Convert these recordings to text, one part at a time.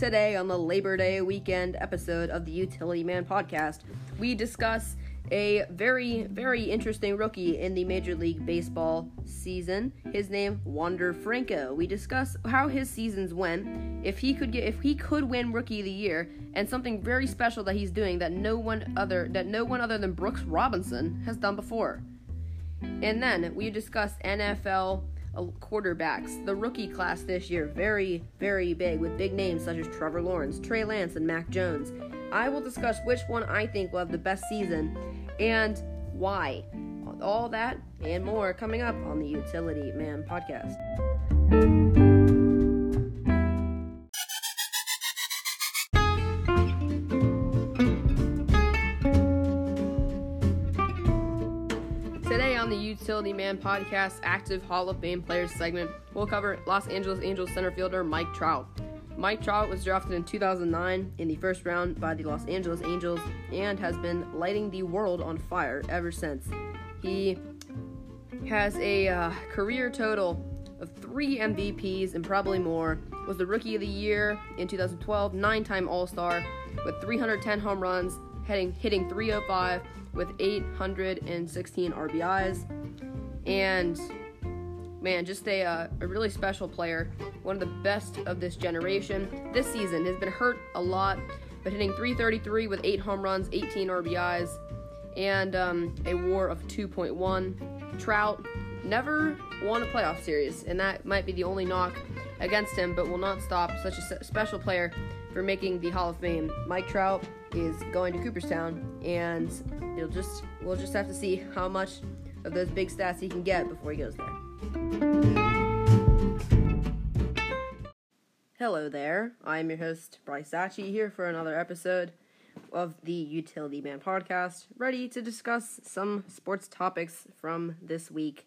Today, on the Labor Day weekend episode of the Utility Man podcast, we discuss a very, very interesting rookie in the Major League Baseball season. His name, Wander Franco. We discuss how his seasons went, if he could get, if he could win Rookie of the Year, and something very special that he's doing that no one other, that no one other than Brooks Robinson has done before. And then we discuss NFL Uh, quarterbacks. The rookie class this year, very, very big, with big names such as Trevor Lawrence, Trey Lance, and Mac Jones. I will discuss which one I think will have the best season and why. All that and more coming up on the Utility Man podcast. Man podcast active Hall of Fame players segment, we'll cover Los Angeles Angels center fielder Mike Trout. Mike Trout was drafted in 2009 in the first round by the Los Angeles Angels and has been lighting the world on fire ever since. He has a uh, career total of three MVPs and probably more. Was the Rookie of the Year in 2012, nine-time All-Star with 310 home runs, hitting hitting 305 with 816 RBIs. And man, just a, uh, a really special player, one of the best of this generation. This season has been hurt a lot, but hitting 333 with 8 home runs, 18 RBIs, and um, a WAR of 2.1. Trout never won a playoff series, and that might be the only knock against him, but will not stop such a special player for making the Hall of Fame. Mike Trout is going to Cooperstown, and you'll just we'll just have to see how much of those big stats he can get before he goes there. Hello there, I'm your host Bryce Sachi here for another episode of the Utility Man podcast, ready to discuss some sports topics from this week.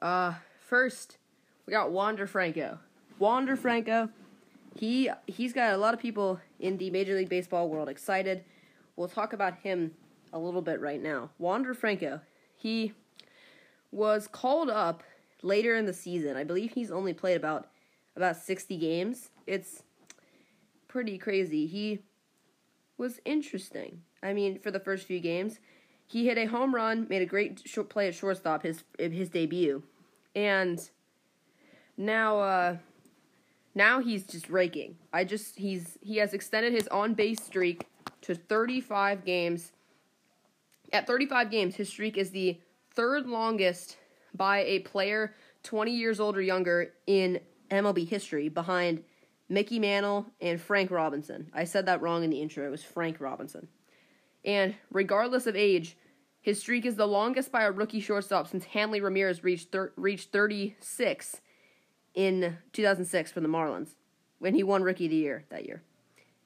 Uh, first, we got Wander Franco. Wander Franco, he he's got a lot of people in the Major League Baseball world excited. We'll talk about him a little bit right now. Wander Franco, he was called up later in the season. I believe he's only played about about 60 games. It's pretty crazy. He was interesting. I mean, for the first few games, he hit a home run, made a great short play at shortstop his his debut, and now uh, now he's just raking. I just he's he has extended his on base streak to 35 games. At 35 games, his streak is the third longest by a player 20 years old or younger in MLB history, behind Mickey Mantle and Frank Robinson. I said that wrong in the intro. It was Frank Robinson. And regardless of age, his streak is the longest by a rookie shortstop since Hanley Ramirez reached thir- reached 36 in 2006 for the Marlins when he won Rookie of the Year that year.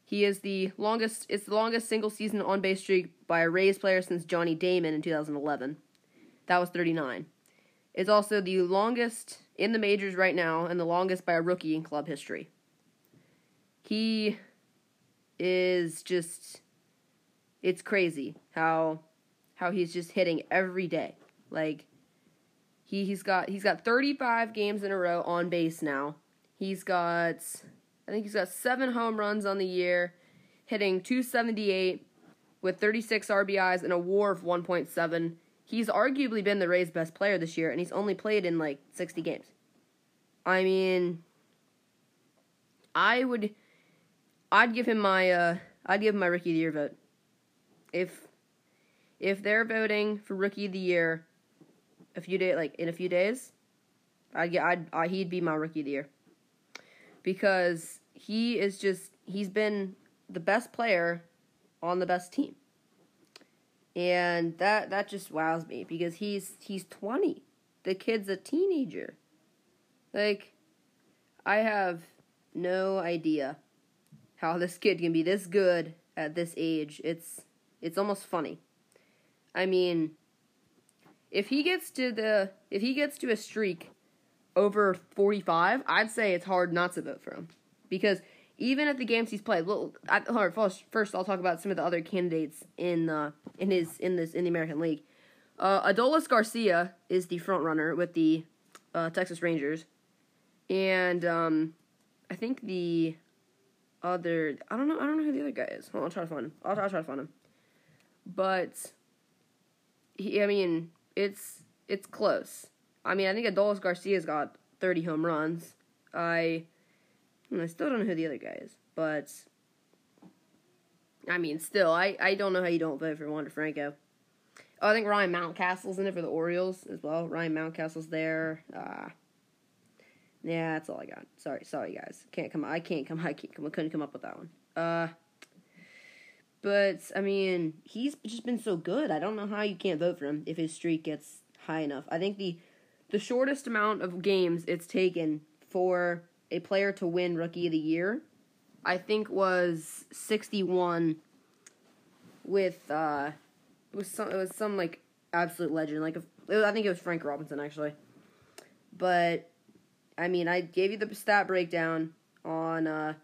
He is the longest. It's the longest single season on base streak by a Rays player since Johnny Damon in 2011. That was 39. It's also the longest in the majors right now and the longest by a rookie in club history. He is just it's crazy how how he's just hitting every day. Like he he's got he's got 35 games in a row on base now. He's got I think he's got 7 home runs on the year, hitting 278 with 36 RBIs and a WAR of 1.7 He's arguably been the Rays' best player this year, and he's only played in like 60 games. I mean, I would, I'd give him my, uh, I'd give him my Rookie of the Year vote. If, if they're voting for Rookie of the Year, a few days, like in a few days, I'd get, I'd, I'd, he'd be my Rookie of the Year. Because he is just, he's been the best player on the best team. And that that just wows me because he's he's 20 the kid's a teenager. Like i have no idea how this kid can be this good at this age. It's it's almost funny. I mean if he gets to the if he gets to a streak over 45 i'd say it's hard not to vote for him because even at the games he's played. Well, I, first, first I'll talk about some of the other candidates in uh, in his in this in the American League. Uh, Adolis Garcia is the front runner with the uh, Texas Rangers, and um, I think the other. I don't know. I don't know who the other guy is. On, I'll try to find him. I'll, I'll try to find him. But he, I mean, it's it's close. I mean, I think Adolis Garcia's got 30 home runs. I I still don't know who the other guy is, but I mean, still, I, I don't know how you don't vote for Wander Franco. Oh, I think Ryan Mountcastle's in it for the Orioles as well. Ryan Mountcastle's there. Uh, yeah, that's all I got. Sorry, sorry guys. Can't come. I can't come. I can't come. I couldn't come up with that one. Uh, but I mean, he's just been so good. I don't know how you can't vote for him if his streak gets high enough. I think the the shortest amount of games it's taken for a player to win Rookie of the Year, I think was sixty one. With uh, it was some it was some like absolute legend. Like I think it was Frank Robinson actually, but I mean I gave you the stat breakdown on uh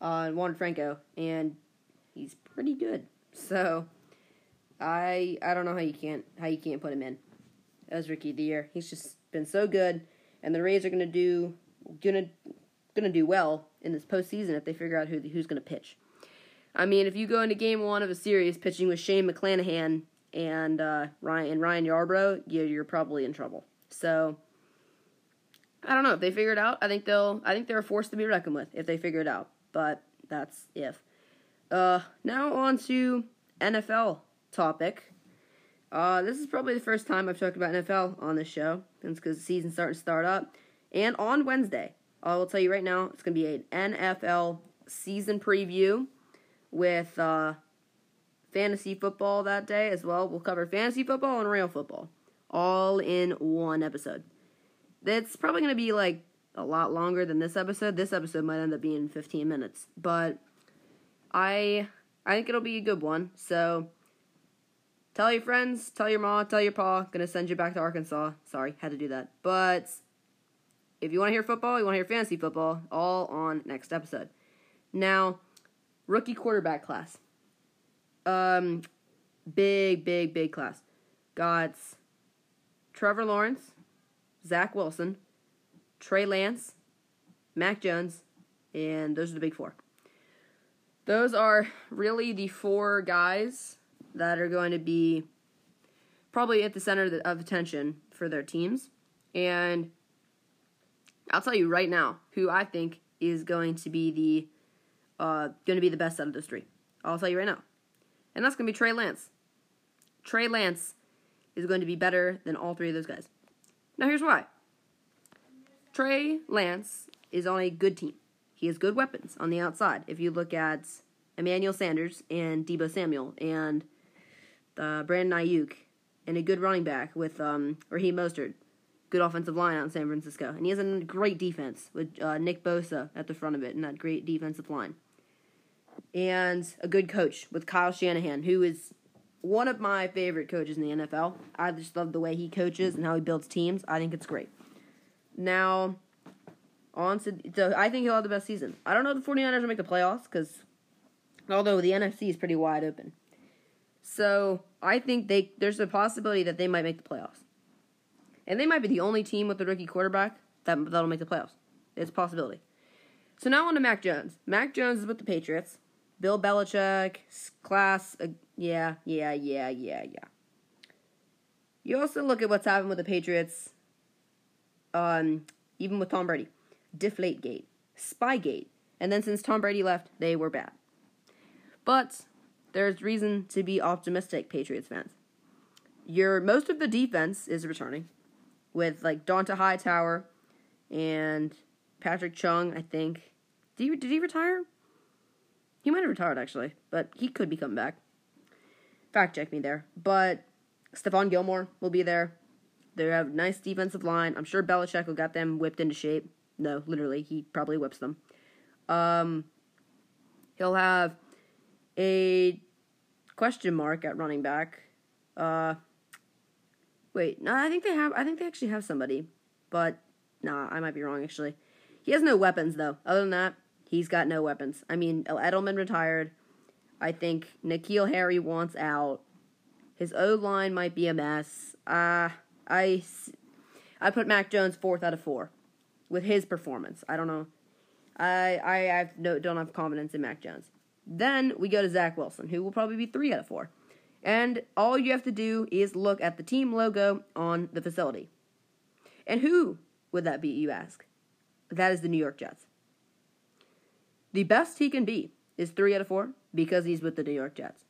on Juan Franco and he's pretty good. So I I don't know how you can't how you can't put him in as rookie of the year. He's just been so good, and the Rays are gonna do gonna gonna do well in this postseason if they figure out who who's gonna pitch. I mean, if you go into Game One of a series pitching with Shane McClanahan and uh, Ryan and Ryan Yarbrough, you're, you're probably in trouble. So I don't know if they figure it out. I think they'll. I think they're a force to be reckoned with if they figure it out. But that's if. Uh, now on to NFL topic. Uh, this is probably the first time I've talked about NFL on this show. It's because the season's starting to start up. And on Wednesday, I will tell you right now, it's going to be an NFL season preview with uh, fantasy football that day as well. We'll cover fantasy football and real football all in one episode. That's probably going to be like a lot longer than this episode. This episode might end up being 15 minutes, but I I think it'll be a good one. So tell your friends, tell your mom, tell your pa. Gonna send you back to Arkansas. Sorry, had to do that. But if you want to hear football, you want to hear fantasy football, all on next episode. Now, rookie quarterback class. Um, big, big, big class. Got Trevor Lawrence, Zach Wilson, Trey Lance, Mac Jones, and those are the big four. Those are really the four guys that are going to be probably at the center of attention for their teams. And I'll tell you right now who I think is going to be the uh, going to be the best out of those three. I'll tell you right now, and that's going to be Trey Lance. Trey Lance is going to be better than all three of those guys. Now here's why. Trey Lance is on a good team. He has good weapons on the outside. If you look at Emmanuel Sanders and Deebo Samuel and uh, Brandon Aiyuk and a good running back with um, Raheem Mostert, good offensive line out in San Francisco, and he has a great defense with uh, Nick Bosa at the front of it and that great defensive line, and a good coach with Kyle Shanahan, who is one of my favorite coaches in the NFL. I just love the way he coaches and how he builds teams. I think it's great. Now, on to so I think he'll have the best season. I don't know if the 49ers will make the playoffs because although the NFC is pretty wide open. So I think they there's a possibility that they might make the playoffs. And they might be the only team with a rookie quarterback that that'll make the playoffs. It's a possibility. So now on to Mac Jones. Mac Jones is with the Patriots. Bill Belichick, class, uh, yeah, yeah, yeah, yeah, yeah. You also look at what's happened with the Patriots, um, even with Tom Brady. Deflategate, Spygate, and then since Tom Brady left, they were bad. But there's reason to be optimistic, Patriots fans. Your most of the defense is returning, with like Dont'a Hightower and Patrick Chung. I think did he, did he retire? He might have retired actually, but he could be coming back. Fact check me there. But Stephon Gilmore will be there. They have a nice defensive line. I'm sure Belichick will get them whipped into shape. No, literally, he probably whips them. Um, he'll have a question mark at running back. Uh, wait, no, I think they have. I think they actually have somebody, but nah, I might be wrong. Actually, he has no weapons though. Other than that, he's got no weapons. I mean, Edelman retired. I think N'Keal Harry wants out. His O line might be a mess. Uh, I, I put Mac Jones fourth out of four with his performance. I don't know. I I have no, don't have confidence in Mac Jones. Then we go to Zach Wilson, who will probably be three out of four. And all you have to do is look at the team logo on the facility. And who would that be, you ask? That is the New York Jets. The best he can be is three out of four because he's with the New York Jets.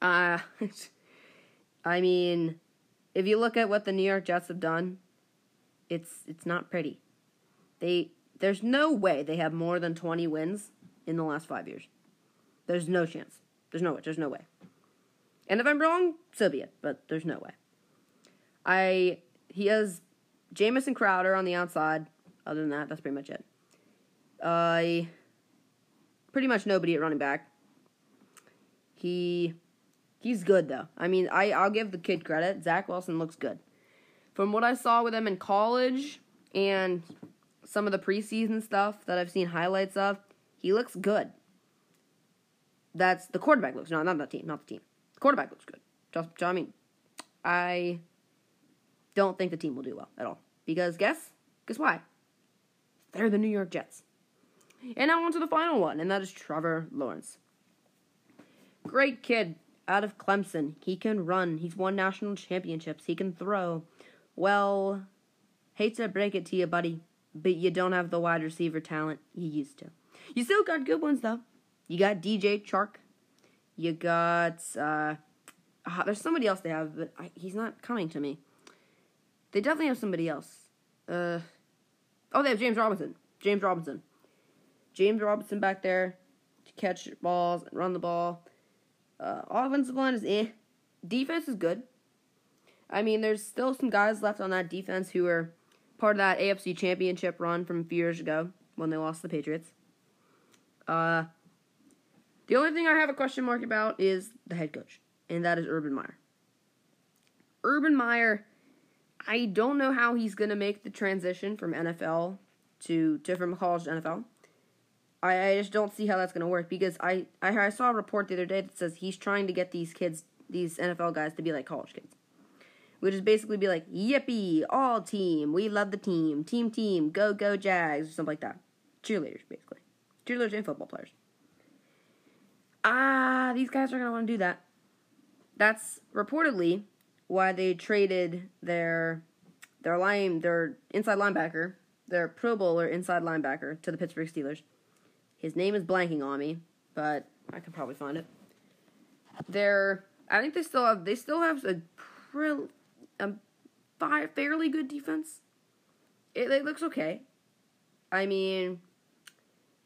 Uh, I mean, if you look at what the New York Jets have done, it's it's not pretty. They there's no way they have more than 20 wins in the last 5 years. There's no chance. There's no way. There's no way. And if I'm wrong, so be it, but there's no way. I he has Jamison Crowder on the outside. Other than that, that's pretty much it. I uh, pretty much nobody at running back. He he's good though. I mean, I I'll give the kid credit. Zach Wilson looks good. From what I saw with him in college and some of the preseason stuff that I've seen highlights of, he looks good. That's the quarterback looks no, not the team, not the team. Quarterback looks good. Just, I mean, I don't think the team will do well at all because guess guess why? They're the New York Jets. And now on to the final one, and that is Trevor Lawrence. Great kid out of Clemson. He can run. He's won national championships. He can throw. Well, hate to break it to you, buddy, but you don't have the wide receiver talent you used to. You still got good ones though. You got DJ Chark. You got uh, uh there's somebody else they have, but I, he's not coming to me. They definitely have somebody else. Uh, oh, they have James Robinson. James Robinson. James Robinson back there to catch balls and run the ball. Uh, offensive line is eh. Defense is good. I mean, there's still some guys left on that defense who are part of that AFC Championship run from a few years ago when they lost the Patriots. Uh, the only thing I have a question mark about is the head coach, and that is Urban Meyer. Urban Meyer, I don't know how he's going to make the transition from NFL to, to from college to NFL. I, I just don't see how that's going to work because I, I I saw a report the other day that says he's trying to get these kids, these NFL guys, to be like college kids which is basically be like, yippee, all team, we love the team, team, team, go, go, Jags, or something like that. Cheerleaders, basically. Cheerleaders and football players. Ah, these guys are going to want to do that. That's reportedly why they traded their their line their inside linebacker, their Pro Bowler inside linebacker to the Pittsburgh Steelers. His name is blanking on me, but I can probably find it. They're I think they still have they still have a a fairly good defense. It, it looks okay. I mean,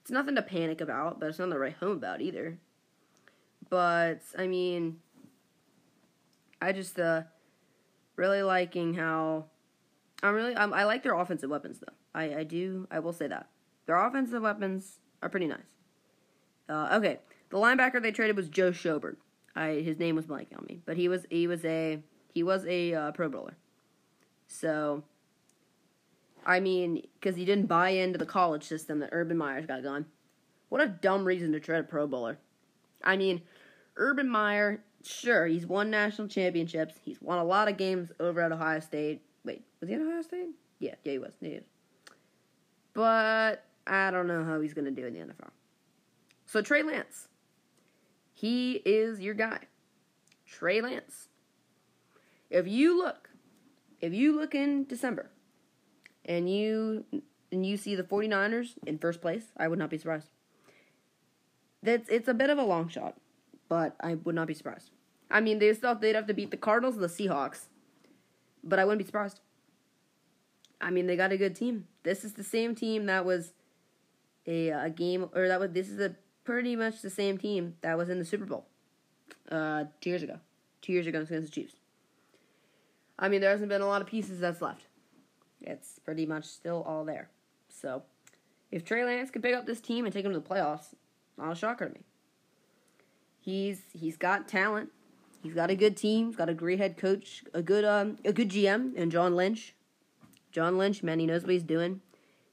it's nothing to panic about, but it's nothing to write home about either. But I mean, I just uh really liking how I'm really I'm, I like their offensive weapons though. I I do I will say that their offensive weapons are pretty nice. Uh, okay, the linebacker they traded was Joe Schobert. I his name was blanking on me, but he was he was a he was a uh, Pro Bowler. So, I mean, because he didn't buy into the college system that Urban Meyer's got going. What a dumb reason to trade a Pro Bowler. I mean, Urban Meyer, sure, he's won national championships. He's won a lot of games over at Ohio State. Wait, was he at Ohio State? Yeah, yeah, he was. He is. But I don't know how he's going to do in the NFL. So, Trey Lance. He is your guy. Trey Lance. If you look, if you look in December and you and you see the 49ers in first place, I would not be surprised. That's it's a bit of a long shot, but I would not be surprised. I mean, they still they'd have to beat the Cardinals and the Seahawks, but I wouldn't be surprised. I mean, they got a good team. This is the same team that was a, a game, or that was this is a pretty much the same team that was in the Super Bowl uh, two years ago. Two years ago against the Chiefs. I mean, there hasn't been a lot of pieces that's left. It's pretty much still all there. So, if Trey Lance can pick up this team and take them to the playoffs, not a shocker to me. He's he's got talent. He's got a good team. He's got a great head coach, a good um a good GM, and John Lynch. John Lynch, man, he knows what he's doing.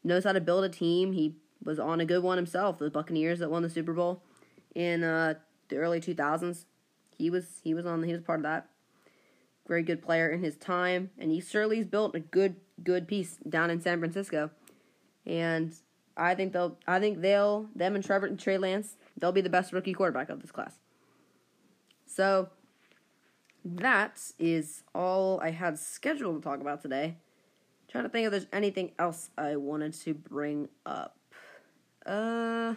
He knows how to build a team. He was on a good one himself. The Buccaneers that won the Super Bowl in uh, the early two thousands. He was he was on he was part of that very good player in his time, and he certainly's built a good good piece down in San Francisco. And I think they'll. I think they'll. Them and Trevor and Trey Lance. They'll be the best rookie quarterback of this class. So that is all I had scheduled to talk about today. trying to think if there's anything else I wanted to bring up. Uh